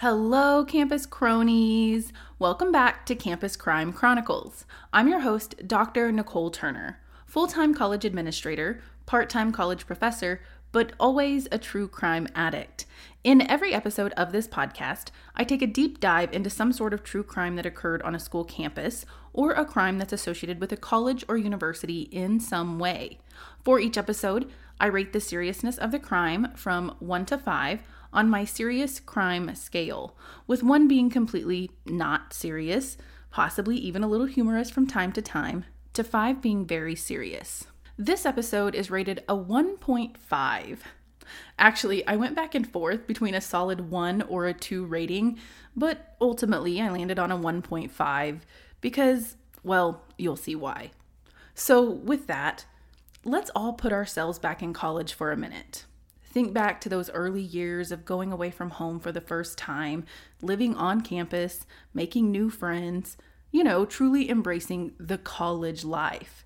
Hello, campus cronies. Welcome back to Campus Crime Chronicles. I'm your host, Dr. Nicole Turner, full time college administrator, part time college professor, but always a true crime addict. In every episode of this podcast, I take a deep dive into some sort of true crime that occurred on a school campus or a crime that's associated with a college or university in some way. For each episode, I rate the seriousness of the crime from 1 to 5 on my serious crime scale, with 1 being completely not serious, possibly even a little humorous from time to time, to 5 being very serious. This episode is rated a 1.5. Actually, I went back and forth between a solid 1 or a 2 rating, but ultimately I landed on a 1.5 because, well, you'll see why. So, with that, let's all put ourselves back in college for a minute. Think back to those early years of going away from home for the first time, living on campus, making new friends, you know, truly embracing the college life.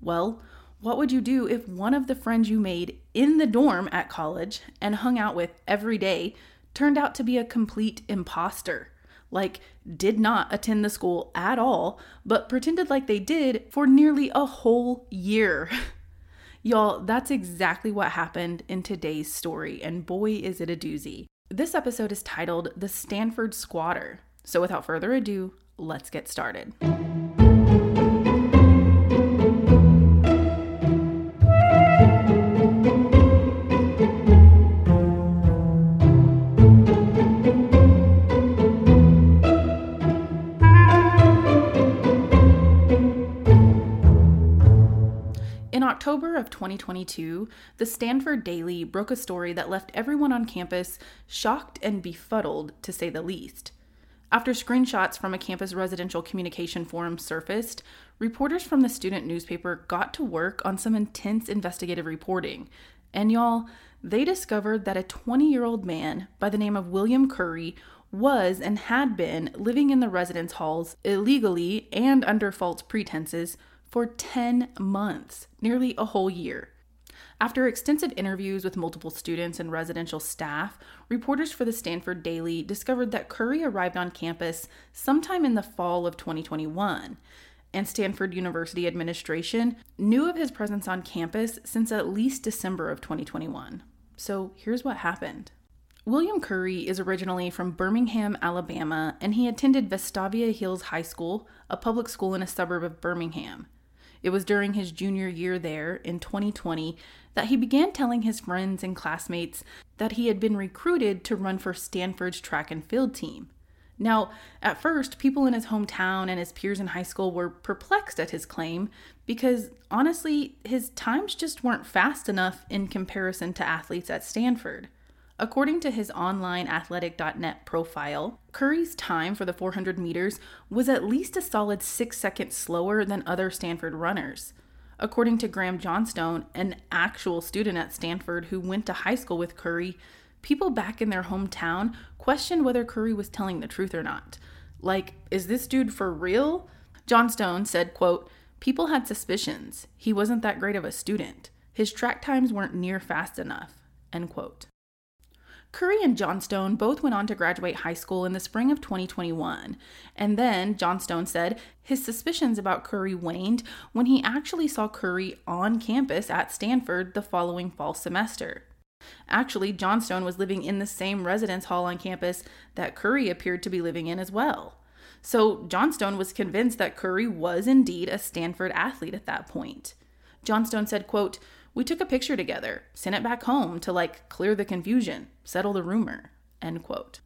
Well, what would you do if one of the friends you made in the dorm at college and hung out with every day turned out to be a complete imposter? Like, did not attend the school at all, but pretended like they did for nearly a whole year. Y'all, that's exactly what happened in today's story, and boy, is it a doozy. This episode is titled The Stanford Squatter. So, without further ado, let's get started. October of 2022, the Stanford Daily broke a story that left everyone on campus shocked and befuddled, to say the least. After screenshots from a campus residential communication forum surfaced, reporters from the student newspaper got to work on some intense investigative reporting. And y'all, they discovered that a 20 year old man by the name of William Curry was and had been living in the residence halls illegally and under false pretenses for 10 months, nearly a whole year. After extensive interviews with multiple students and residential staff, reporters for the Stanford Daily discovered that Curry arrived on campus sometime in the fall of 2021, and Stanford University administration knew of his presence on campus since at least December of 2021. So here's what happened. William Curry is originally from Birmingham, Alabama, and he attended Vestavia Hills High School, a public school in a suburb of Birmingham. It was during his junior year there in 2020 that he began telling his friends and classmates that he had been recruited to run for Stanford's track and field team. Now, at first, people in his hometown and his peers in high school were perplexed at his claim because honestly, his times just weren't fast enough in comparison to athletes at Stanford. According to his online athletic.net profile, Curry's time for the 400 meters was at least a solid six seconds slower than other Stanford runners. According to Graham Johnstone, an actual student at Stanford who went to high school with Curry, people back in their hometown questioned whether Curry was telling the truth or not. Like, is this dude for real? Johnstone said, quote, People had suspicions. He wasn't that great of a student. His track times weren't near fast enough. End quote. Curry and Johnstone both went on to graduate high school in the spring of 2021. And then, Johnstone said, his suspicions about Curry waned when he actually saw Curry on campus at Stanford the following fall semester. Actually, Johnstone was living in the same residence hall on campus that Curry appeared to be living in as well. So, Johnstone was convinced that Curry was indeed a Stanford athlete at that point. Johnstone said, quote, we took a picture together, sent it back home to like clear the confusion, settle the rumor. End quote.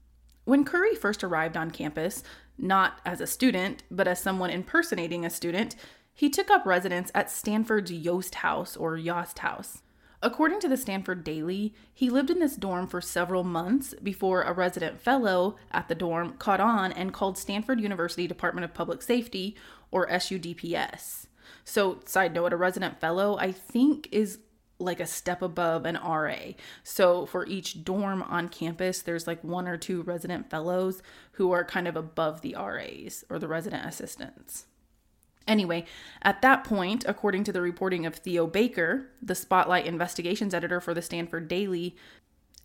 When Curry first arrived on campus, not as a student, but as someone impersonating a student, he took up residence at Stanford's Yost House or Yost House. According to the Stanford Daily, he lived in this dorm for several months before a resident fellow at the dorm caught on and called Stanford University Department of Public Safety, or SUDPS. So, side note, a resident fellow, I think, is like a step above an RA. So, for each dorm on campus, there's like one or two resident fellows who are kind of above the RAs or the resident assistants. Anyway, at that point, according to the reporting of Theo Baker, the Spotlight investigations editor for the Stanford Daily,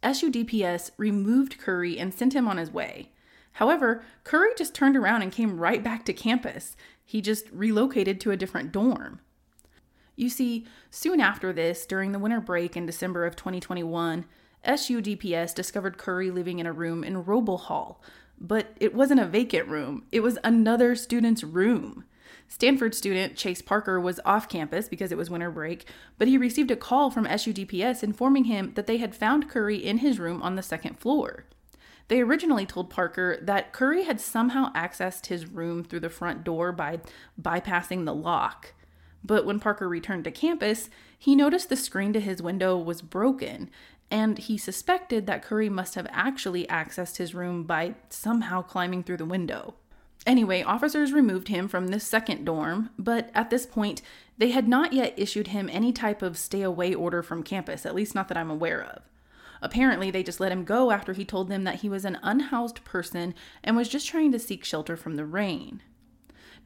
SUDPS removed Curry and sent him on his way. However, Curry just turned around and came right back to campus. He just relocated to a different dorm. You see, soon after this, during the winter break in December of 2021, SUDPS discovered Curry living in a room in Roble Hall, but it wasn't a vacant room, it was another student's room. Stanford student Chase Parker was off campus because it was winter break, but he received a call from SUDPS informing him that they had found Curry in his room on the second floor. They originally told Parker that Curry had somehow accessed his room through the front door by bypassing the lock. But when Parker returned to campus, he noticed the screen to his window was broken, and he suspected that Curry must have actually accessed his room by somehow climbing through the window. Anyway, officers removed him from this second dorm, but at this point, they had not yet issued him any type of stay away order from campus, at least not that I'm aware of. Apparently, they just let him go after he told them that he was an unhoused person and was just trying to seek shelter from the rain.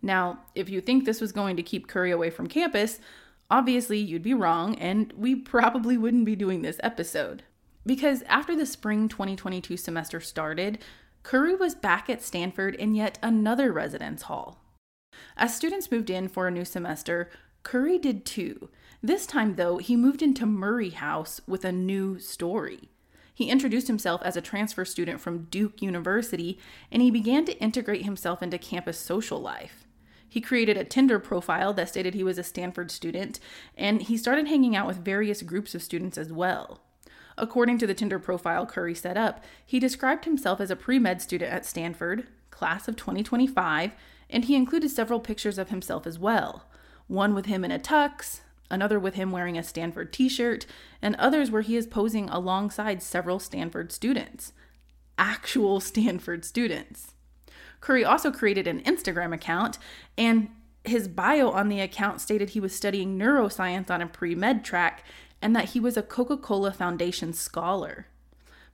Now, if you think this was going to keep Curry away from campus, obviously you'd be wrong, and we probably wouldn't be doing this episode. Because after the spring 2022 semester started, Curry was back at Stanford in yet another residence hall. As students moved in for a new semester, Curry did too. This time, though, he moved into Murray House with a new story. He introduced himself as a transfer student from Duke University and he began to integrate himself into campus social life. He created a Tinder profile that stated he was a Stanford student, and he started hanging out with various groups of students as well. According to the Tinder profile Curry set up, he described himself as a pre med student at Stanford, class of 2025, and he included several pictures of himself as well. One with him in a tux, another with him wearing a Stanford t shirt, and others where he is posing alongside several Stanford students. Actual Stanford students. Curry also created an Instagram account, and his bio on the account stated he was studying neuroscience on a pre med track and that he was a Coca Cola Foundation scholar.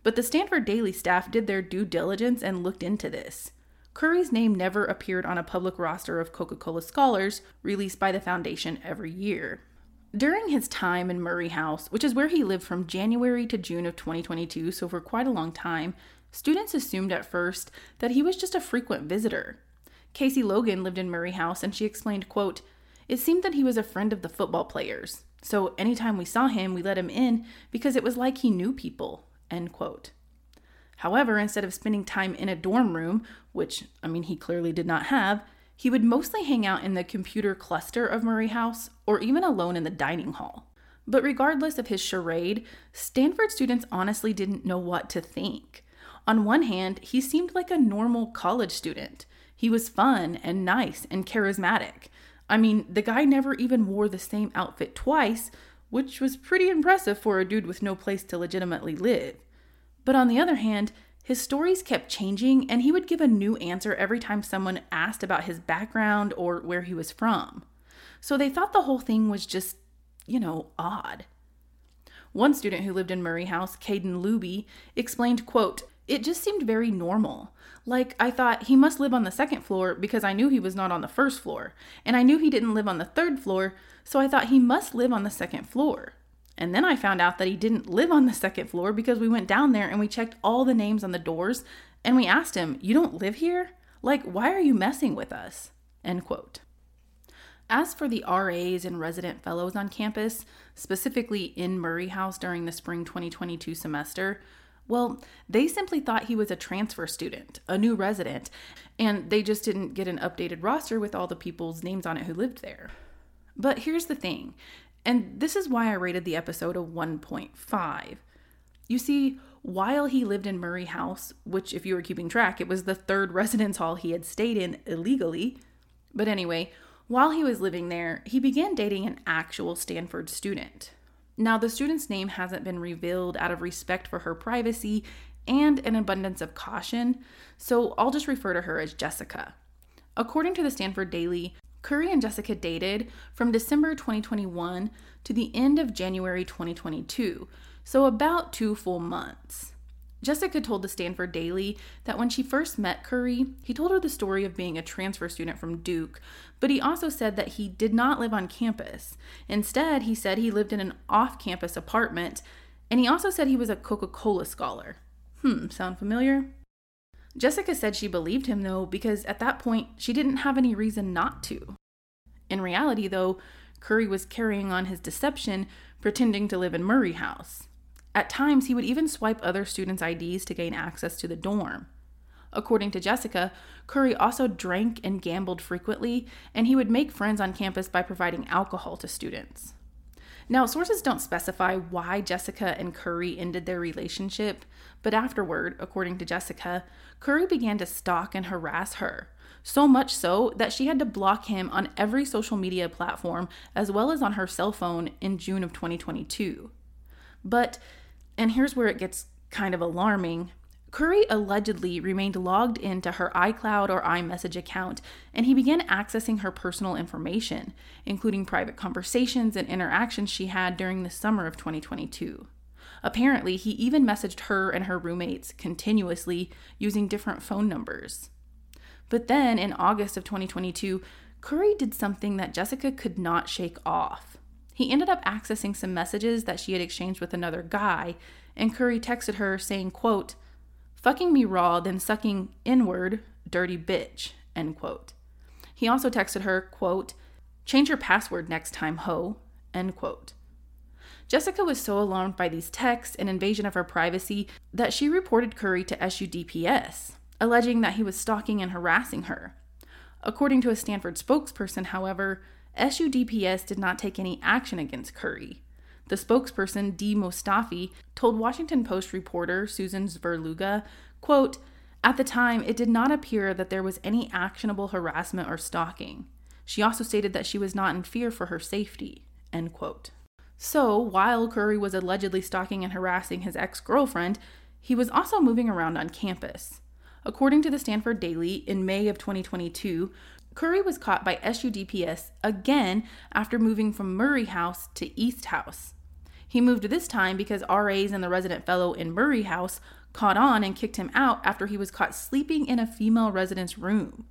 But the Stanford Daily staff did their due diligence and looked into this. Curry's name never appeared on a public roster of Coca Cola scholars released by the foundation every year. During his time in Murray House, which is where he lived from January to June of 2022, so for quite a long time, students assumed at first that he was just a frequent visitor. Casey Logan lived in Murray House and she explained, quote, "It seemed that he was a friend of the football players. So anytime we saw him, we let him in because it was like he knew people. End quote. However, instead of spending time in a dorm room, which, I mean, he clearly did not have, he would mostly hang out in the computer cluster of Murray House or even alone in the dining hall. But regardless of his charade, Stanford students honestly didn't know what to think. On one hand, he seemed like a normal college student. He was fun and nice and charismatic. I mean, the guy never even wore the same outfit twice, which was pretty impressive for a dude with no place to legitimately live. But on the other hand, his stories kept changing, and he would give a new answer every time someone asked about his background or where he was from. So they thought the whole thing was just, you know, odd. One student who lived in Murray House, Caden Luby, explained, quote, It just seemed very normal. Like, I thought he must live on the second floor because I knew he was not on the first floor, and I knew he didn't live on the third floor, so I thought he must live on the second floor. And then I found out that he didn't live on the second floor because we went down there and we checked all the names on the doors and we asked him, You don't live here? Like, why are you messing with us? End quote. As for the RAs and resident fellows on campus, specifically in Murray House during the spring 2022 semester, well, they simply thought he was a transfer student, a new resident, and they just didn't get an updated roster with all the people's names on it who lived there. But here's the thing, and this is why I rated the episode a 1.5. You see, while he lived in Murray House, which, if you were keeping track, it was the third residence hall he had stayed in illegally. But anyway, while he was living there, he began dating an actual Stanford student. Now, the student's name hasn't been revealed out of respect for her privacy and an abundance of caution, so I'll just refer to her as Jessica. According to the Stanford Daily, Curry and Jessica dated from December 2021 to the end of January 2022, so about two full months. Jessica told the Stanford Daily that when she first met Curry, he told her the story of being a transfer student from Duke, but he also said that he did not live on campus. Instead, he said he lived in an off campus apartment And he also said he was a Coca Cola scholar. Hmm, sound familiar? Jessica said she believed him, though, because at that point she didn't have any reason not to. In reality, though, Curry was carrying on his deception, pretending to live in Murray House. At times, he would even swipe other students' IDs to gain access to the dorm. According to Jessica, Curry also drank and gambled frequently, and he would make friends on campus by providing alcohol to students. Now, sources don't specify why Jessica and Curry ended their relationship, but afterward, according to Jessica, Curry began to stalk and harass her. So much so that she had to block him on every social media platform as well as on her cell phone in June of 2022. But, and here's where it gets kind of alarming Curry allegedly remained logged into her iCloud or iMessage account, and he began accessing her personal information, including private conversations and interactions she had during the summer of 2022. Apparently, he even messaged her and her roommates continuously using different phone numbers. But then, in August of 2022, Curry did something that Jessica could not shake off. He ended up accessing some messages that she had exchanged with another guy, and Curry texted her saying, quote, fucking me raw, then sucking inward, dirty bitch, end quote. He also texted her, quote, change your password next time, ho, end quote. Jessica was so alarmed by these texts and invasion of her privacy that she reported Curry to SUDPS, alleging that he was stalking and harassing her. According to a Stanford spokesperson, however, SUDPS did not take any action against Curry. The spokesperson, Dee Mostofi, told Washington Post reporter Susan Svrluga, quote, At the time, it did not appear that there was any actionable harassment or stalking. She also stated that she was not in fear for her safety, end quote. So, while Curry was allegedly stalking and harassing his ex girlfriend, he was also moving around on campus. According to the Stanford Daily, in May of 2022, Curry was caught by SUDPS again after moving from Murray House to East House. He moved this time because RAs and the resident fellow in Murray House caught on and kicked him out after he was caught sleeping in a female resident's room.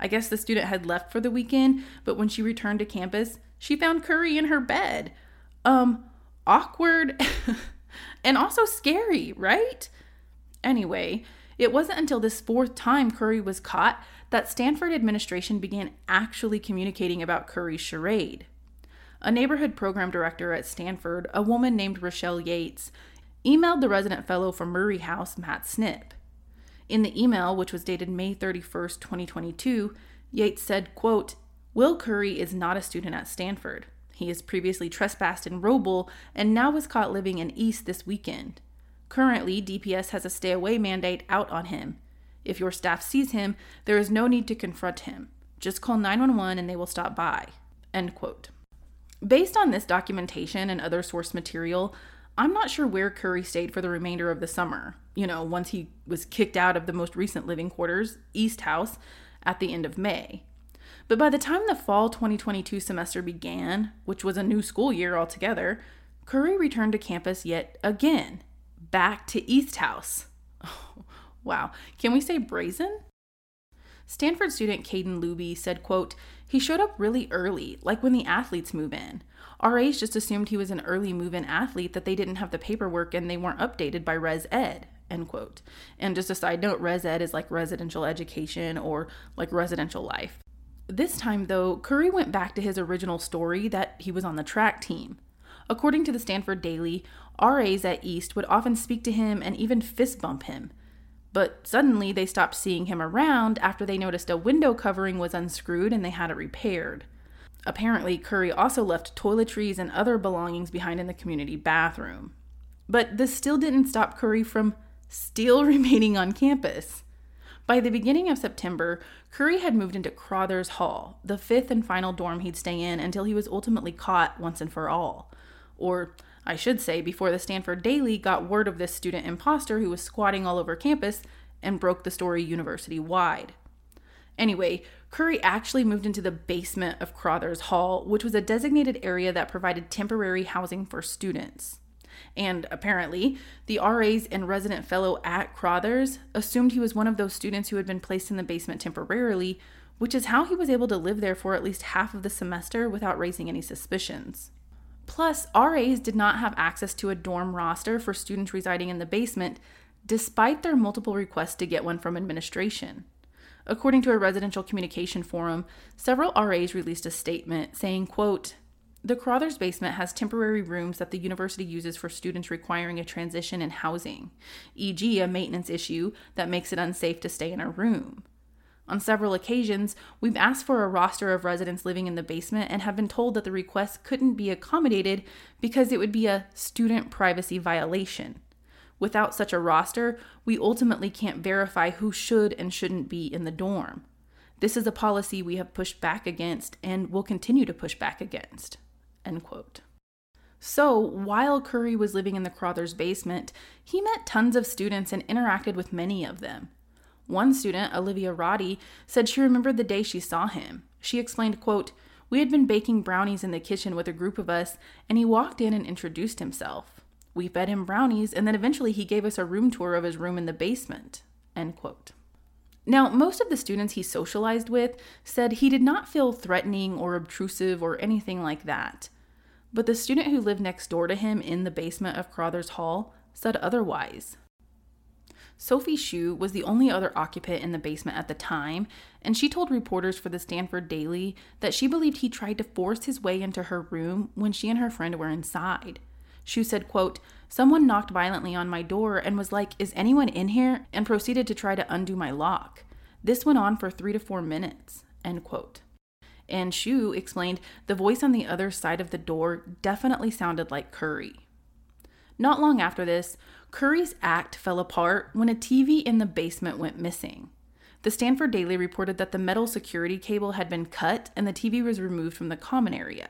I guess the student had left for the weekend, but when she returned to campus, she found Curry in her bed. Um, awkward and also scary, right? Anyway, it wasn't until this fourth time Curry was caught that Stanford administration began actually communicating about Curry's charade. A neighborhood program director at Stanford, a woman named Rochelle Yates, emailed the resident fellow from Murray House, Matt Snip. In the email, which was dated May 31st, 2022, Yates said, quote, Will Curry is not a student at Stanford. He has previously trespassed in Roble and now was caught living in East this weekend. Currently, DPS has a stay away mandate out on him. If your staff sees him, there is no need to confront him. Just call 911 and they will stop by. End quote. Based on this documentation and other source material, I'm not sure where Curry stayed for the remainder of the summer, you know, once he was kicked out of the most recent living quarters, East House, at the end of May. But by the time the fall 2022 semester began, which was a new school year altogether, Curry returned to campus yet again, back to East House. Oh, wow, can we say brazen? Stanford student Caden Luby said, quote, he showed up really early, like when the athletes move in. RAs just assumed he was an early move-in athlete that they didn't have the paperwork and they weren't updated by Res Ed. End quote. And just a side note, Res Ed is like residential education or like residential life. This time, though, Curry went back to his original story that he was on the track team. According to the Stanford Daily, RAs at East would often speak to him and even fist bump him. But suddenly they stopped seeing him around after they noticed a window covering was unscrewed and they had it repaired. Apparently, Curry also left toiletries and other belongings behind in the community bathroom. But this still didn't stop Curry from still remaining on campus. By the beginning of September, Curry had moved into Crothers Hall, the fifth and final dorm he'd stay in until he was ultimately caught once and for all. Or I should say, before the Stanford Daily got word of this student imposter who was squatting all over campus and broke the story university wide. Anyway, Curry actually moved into the basement of Crothers Hall, which was a designated area that provided temporary housing for students. And apparently, the RAs and resident fellow at Crothers assumed he was one of those students who had been placed in the basement temporarily, which is how he was able to live there for at least half of the semester without raising any suspicions. Plus, RAs did not have access to a dorm roster for students residing in the basement, despite their multiple requests to get one from administration. According to a residential communication forum, several RAs released a statement saying, quote, the Crothers basement has temporary rooms that the university uses for students requiring a transition in housing, e.g., a maintenance issue that makes it unsafe to stay in a room. On several occasions, we've asked for a roster of residents living in the basement and have been told that the request couldn't be accommodated because it would be a student privacy violation. Without such a roster, we ultimately can't verify who should and shouldn't be in the dorm. This is a policy we have pushed back against and will continue to push back against. End quote. So, while Curry was living in the Crothers basement, he met tons of students and interacted with many of them. One student, Olivia Roddy, said she remembered the day she saw him. She explained, quote, We had been baking brownies in the kitchen with a group of us, and he walked in and introduced himself. We fed him brownies, and then eventually he gave us a room tour of his room in the basement. End quote. Now, most of the students he socialized with said he did not feel threatening or obtrusive or anything like that. But the student who lived next door to him in the basement of Crothers Hall said otherwise. Sophie Shu was the only other occupant in the basement at the time, and she told reporters for the Stanford Daily that she believed he tried to force his way into her room when she and her friend were inside. Shu said, quote, Someone knocked violently on my door and was like, Is anyone in here? and proceeded to try to undo my lock. This went on for three to four minutes. End quote. And Shu explained the voice on the other side of the door definitely sounded like Curry. Not long after this, Curry's act fell apart when a TV in the basement went missing. The Stanford Daily reported that the metal security cable had been cut and the TV was removed from the common area.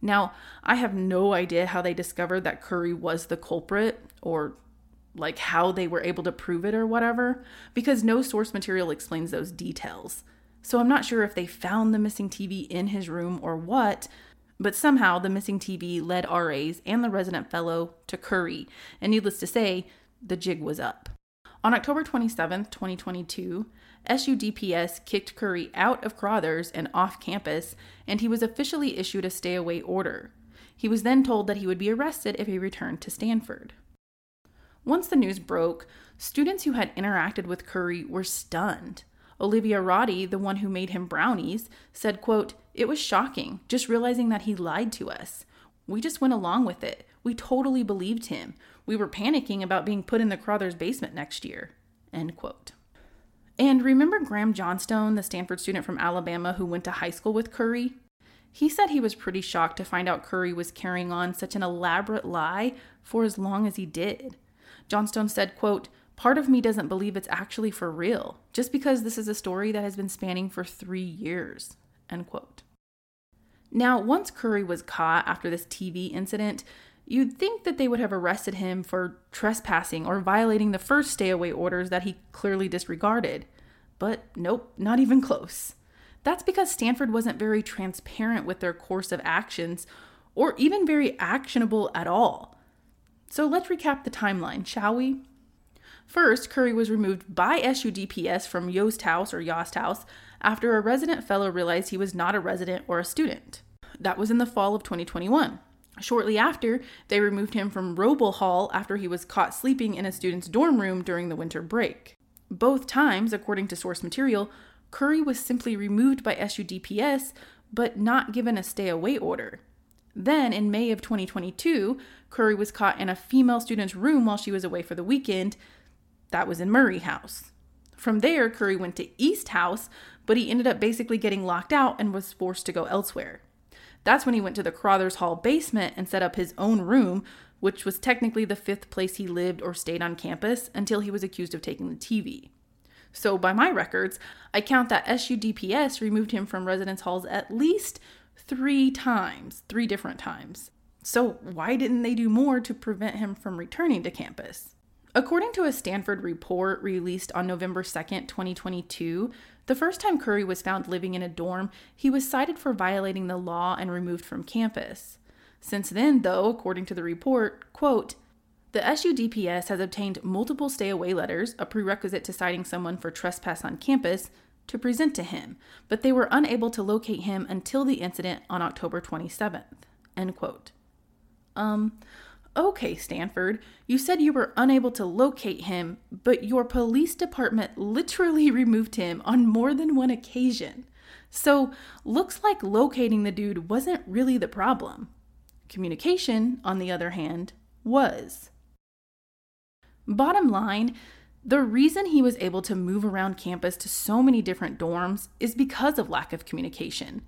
Now, I have no idea how they discovered that Curry was the culprit or like how they were able to prove it or whatever, because no source material explains those details. So I'm not sure if they found the missing TV in his room or what, but somehow the missing TV led RAs and the resident fellow to Curry, and needless to say, the jig was up. On October 27, 2022, SUDPS kicked Curry out of Crothers and off campus, and he was officially issued a stay away order. He was then told that he would be arrested if he returned to Stanford. Once the news broke, students who had interacted with Curry were stunned. Olivia Roddy, the one who made him brownies, said, quote, It was shocking, just realizing that he lied to us. We just went along with it. We totally believed him. We were panicking about being put in the Crothers basement next year. End quote. And remember Graham Johnstone, the Stanford student from Alabama who went to high school with Curry? He said he was pretty shocked to find out Curry was carrying on such an elaborate lie for as long as he did. Johnstone said, quote, Part of me doesn't believe it's actually for real, just because this is a story that has been spanning for three years. End quote. Now, once Curry was caught after this TV incident, You'd think that they would have arrested him for trespassing or violating the first stay away orders that he clearly disregarded. But nope, not even close. That's because Stanford wasn't very transparent with their course of actions or even very actionable at all. So let's recap the timeline, shall we? First, Curry was removed by SUDPS from Yost House or Yost House after a resident fellow realized he was not a resident or a student. That was in the fall of 2021. Shortly after, they removed him from Roble Hall after he was caught sleeping in a student's dorm room during the winter break. Both times, according to source material, Curry was simply removed by SUDPS but not given a stay away order. Then, in May of 2022, Curry was caught in a female student's room while she was away for the weekend. That was in Murray House. From there, Curry went to East House, but he ended up basically getting locked out and was forced to go elsewhere. That's when he went to the Crothers Hall basement and set up his own room, which was technically the fifth place he lived or stayed on campus until he was accused of taking the TV. So, by my records, I count that SUDPS removed him from residence halls at least three times, three different times. So, why didn't they do more to prevent him from returning to campus? According to a Stanford report released on November 2nd, 2022, the first time Curry was found living in a dorm, he was cited for violating the law and removed from campus. Since then, though, according to the report, quote, the SUDPS has obtained multiple stay away letters, a prerequisite to citing someone for trespass on campus, to present to him, but they were unable to locate him until the incident on October 27th. End quote. Um, okay, Stanford, you said you were unable to locate him, but your police department literally removed him on more than one occasion. So, looks like locating the dude wasn't really the problem. Communication, on the other hand, was. Bottom line, the reason he was able to move around campus to so many different dorms is because of lack of communication.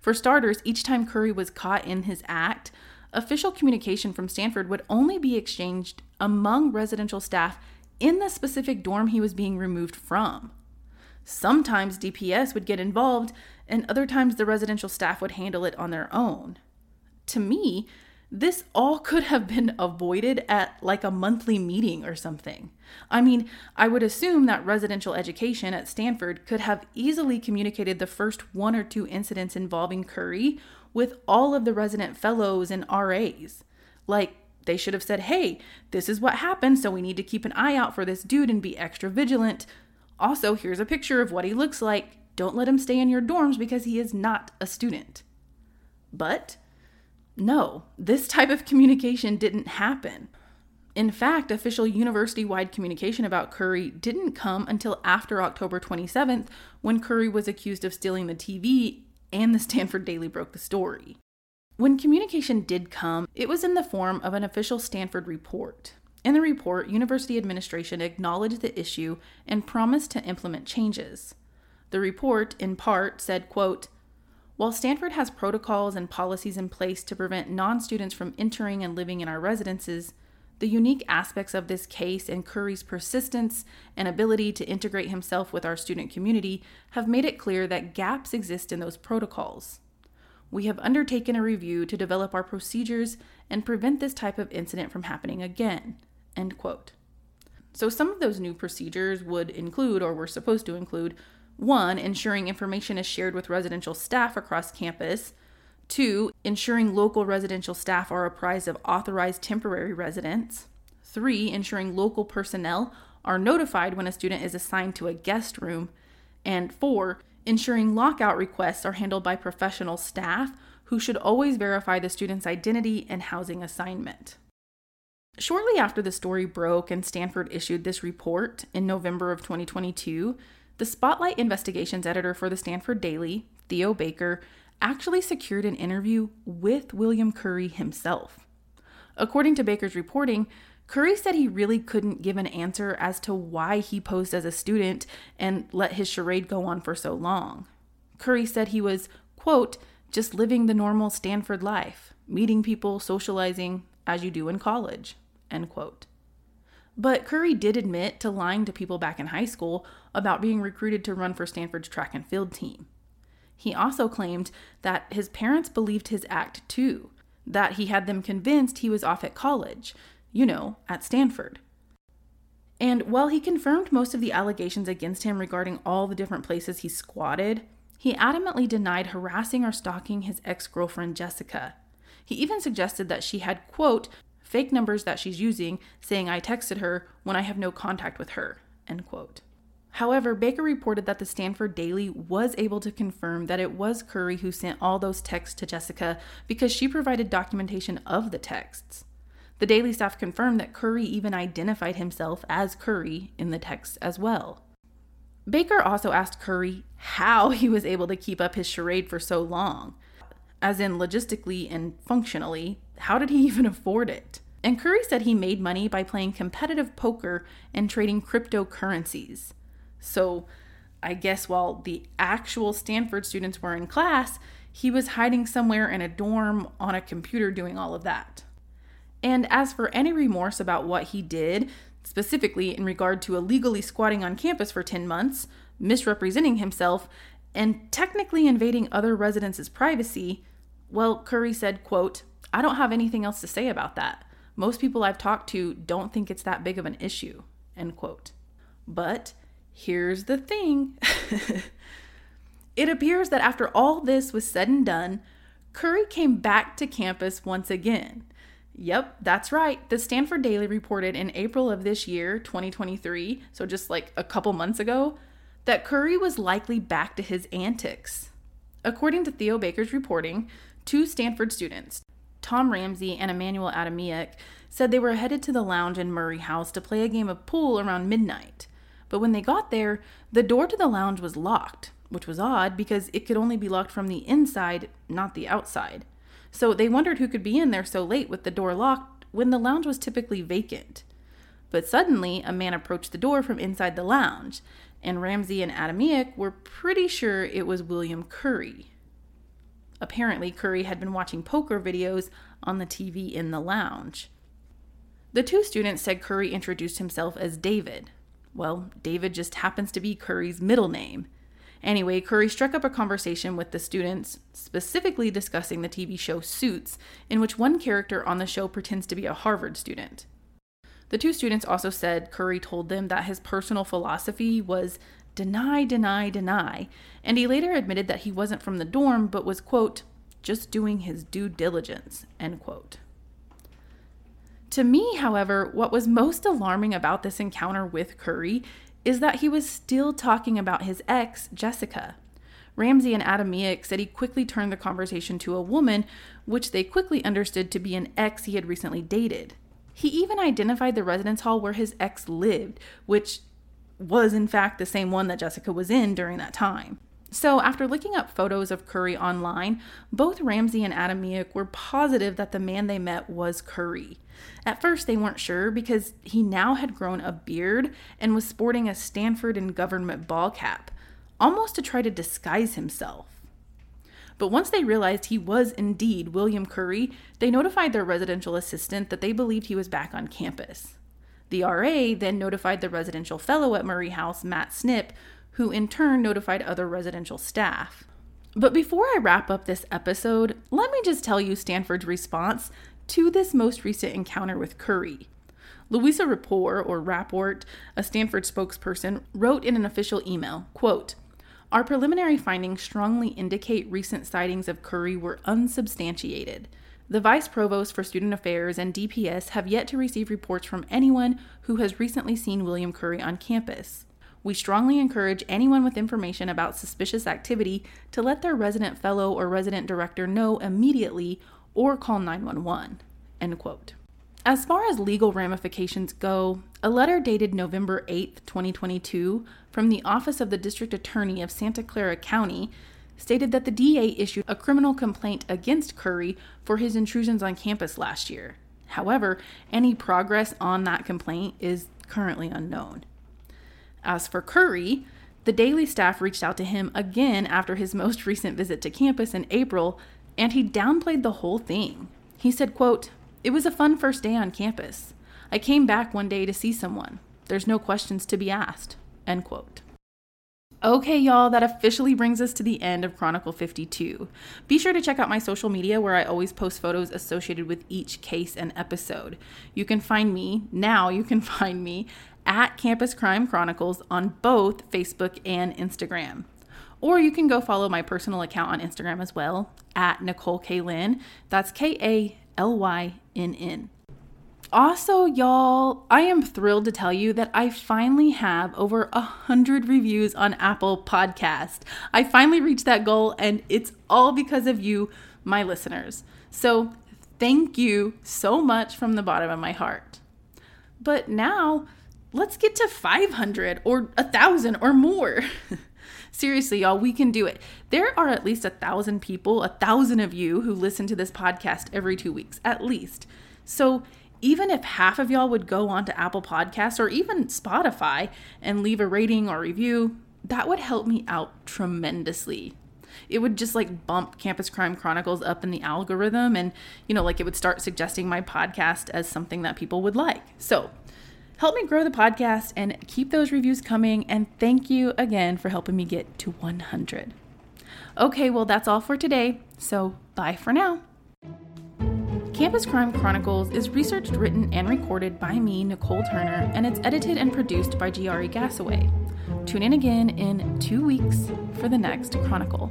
For starters, each time Curry was caught in his act, official communication from Stanford would only be exchanged among residential staff in the specific dorm he was being removed from. Sometimes DPS would get involved, and other times the residential staff would handle it on their own. To me, this all could have been avoided at like a monthly meeting or something. I mean, I would assume that residential education at Stanford could have easily communicated the first one or two incidents involving Curry with all of the resident fellows and RAs. Like, they should have said, hey, this is what happened, so we need to keep an eye out for this dude and be extra vigilant. Also, here's a picture of what he looks like. Don't let him stay in your dorms because he is not a student. But no, this type of communication didn't happen. In fact, official university wide communication about Curry didn't come until after October 27th, when Curry was accused of stealing the TV and the Stanford Daily broke the story. When communication did come, it was in the form of an official Stanford report. In the report, university administration acknowledged the issue and promised to implement changes. The report, in part, said, quote, while Stanford has protocols and policies in place to prevent non students from entering and living in our residences, the unique aspects of this case and Curry's persistence and ability to integrate himself with our student community have made it clear that gaps exist in those protocols. We have undertaken a review to develop our procedures and prevent this type of incident from happening again. End quote. So, some of those new procedures would include, or were supposed to include, one, ensuring information is shared with residential staff across campus. Two, ensuring local residential staff are apprised of authorized temporary residents. Three, ensuring local personnel are notified when a student is assigned to a guest room. And four, ensuring lockout requests are handled by professional staff who should always verify the student's identity and housing assignment. Shortly after the story broke and Stanford issued this report in November of 2022, the Spotlight Investigations editor for the Stanford Daily, Theo Baker, actually secured an interview with William Curry himself. According to Baker's reporting, Curry said he really couldn't give an answer as to why he posed as a student and let his charade go on for so long. Curry said he was, quote, just living the normal Stanford life, meeting people, socializing as you do in college, end quote. But Curry did admit to lying to people back in high school about being recruited to run for Stanford's track and field team. He also claimed that his parents believed his act too, that he had them convinced he was off at college, you know, at Stanford. And while he confirmed most of the allegations against him regarding all the different places he squatted, he adamantly denied harassing or stalking his ex girlfriend Jessica. He even suggested that she had, quote, fake numbers that she's using, saying I texted her when I have no contact with her. End quote. However, Baker reported that the Stanford Daily was able to confirm that it was Curry who sent all those texts to Jessica because she provided documentation of the texts. The Daily staff confirmed that Curry even identified himself as Curry in the texts as well. Baker also asked Curry how he was able to keep up his charade for so long. As in, logistically and functionally, how did he even afford it? And Curry said he made money by playing competitive poker and trading cryptocurrencies. So, I guess while the actual Stanford students were in class, he was hiding somewhere in a dorm on a computer doing all of that. And as for any remorse about what he did, specifically in regard to illegally squatting on campus for 10 months, misrepresenting himself, and technically invading other residents' privacy, well, Curry said, quote, I don't have anything else to say about that. Most people I've talked to don't think it's that big of an issue. End quote. But here's the thing it appears that after all this was said and done, Curry came back to campus once again. Yep, that's right. The Stanford Daily reported in April of this year, 2023, so just like a couple months ago, that Curry was likely back to his antics. According to Theo Baker's reporting, two Stanford students, Tom Ramsey and Emmanuel Adamiak said they were headed to the lounge in Murray House to play a game of pool around midnight. But when they got there, the door to the lounge was locked, which was odd because it could only be locked from the inside, not the outside. So they wondered who could be in there so late with the door locked when the lounge was typically vacant. But suddenly, a man approached the door from inside the lounge, and Ramsey and Adamiak were pretty sure it was William Curry. Apparently, Curry had been watching poker videos on the TV in the lounge. The two students said Curry introduced himself as David. Well, David just happens to be Curry's middle name. Anyway, Curry struck up a conversation with the students, specifically discussing the TV show Suits, in which one character on the show pretends to be a Harvard student. The two students also said Curry told them that his personal philosophy was deny, deny, deny, and he later admitted that he wasn't from the dorm but was, quote, just doing his due diligence, end quote. To me, however, what was most alarming about this encounter with Curry is that he was still talking about his ex, Jessica. Ramsey and Adamiak said he quickly turned the conversation to a woman, which they quickly understood to be an ex he had recently dated. He even identified the residence hall where his ex lived, which was in fact the same one that Jessica was in during that time. So, after looking up photos of Curry online, both Ramsey and Adamiak were positive that the man they met was Curry. At first, they weren't sure because he now had grown a beard and was sporting a Stanford in Government ball cap, almost to try to disguise himself. But once they realized he was indeed William Curry, they notified their residential assistant that they believed he was back on campus. The RA then notified the residential fellow at Murray House, Matt Snip, who in turn notified other residential staff. But before I wrap up this episode, let me just tell you Stanford's response to this most recent encounter with Curry. Luisa Rapport, or Rapport, a Stanford spokesperson, wrote in an official email, quote, our preliminary findings strongly indicate recent sightings of Curry were unsubstantiated. The Vice Provost for Student Affairs and DPS have yet to receive reports from anyone who has recently seen William Curry on campus. We strongly encourage anyone with information about suspicious activity to let their resident fellow or resident director know immediately or call 911. End quote. As far as legal ramifications go, a letter dated November 8, 2022, from the Office of the District Attorney of Santa Clara County stated that the DA issued a criminal complaint against Curry for his intrusions on campus last year. However, any progress on that complaint is currently unknown. As for Curry, the Daily staff reached out to him again after his most recent visit to campus in April, and he downplayed the whole thing. He said, quote, it was a fun first day on campus. I came back one day to see someone. There's no questions to be asked. End quote. Okay, y'all, that officially brings us to the end of Chronicle 52. Be sure to check out my social media where I always post photos associated with each case and episode. You can find me, now you can find me, at Campus Crime Chronicles on both Facebook and Instagram. Or you can go follow my personal account on Instagram as well, at Nicole K. Lynn. That's K A L Y N N. Also, y'all, I am thrilled to tell you that I finally have over a hundred reviews on Apple Podcast. I finally reached that goal, and it's all because of you, my listeners. So, thank you so much from the bottom of my heart. But now, let's get to 500 or a thousand or more. Seriously, y'all, we can do it. There are at least a thousand people, a thousand of you who listen to this podcast every two weeks, at least. So even if half of y'all would go onto Apple Podcasts or even Spotify and leave a rating or review, that would help me out tremendously. It would just like bump Campus Crime Chronicles up in the algorithm and, you know, like it would start suggesting my podcast as something that people would like. So, Help me grow the podcast and keep those reviews coming. And thank you again for helping me get to 100. Okay, well, that's all for today. So, bye for now. Campus Crime Chronicles is researched, written, and recorded by me, Nicole Turner, and it's edited and produced by Giari Gassaway. Tune in again in two weeks for the next Chronicle.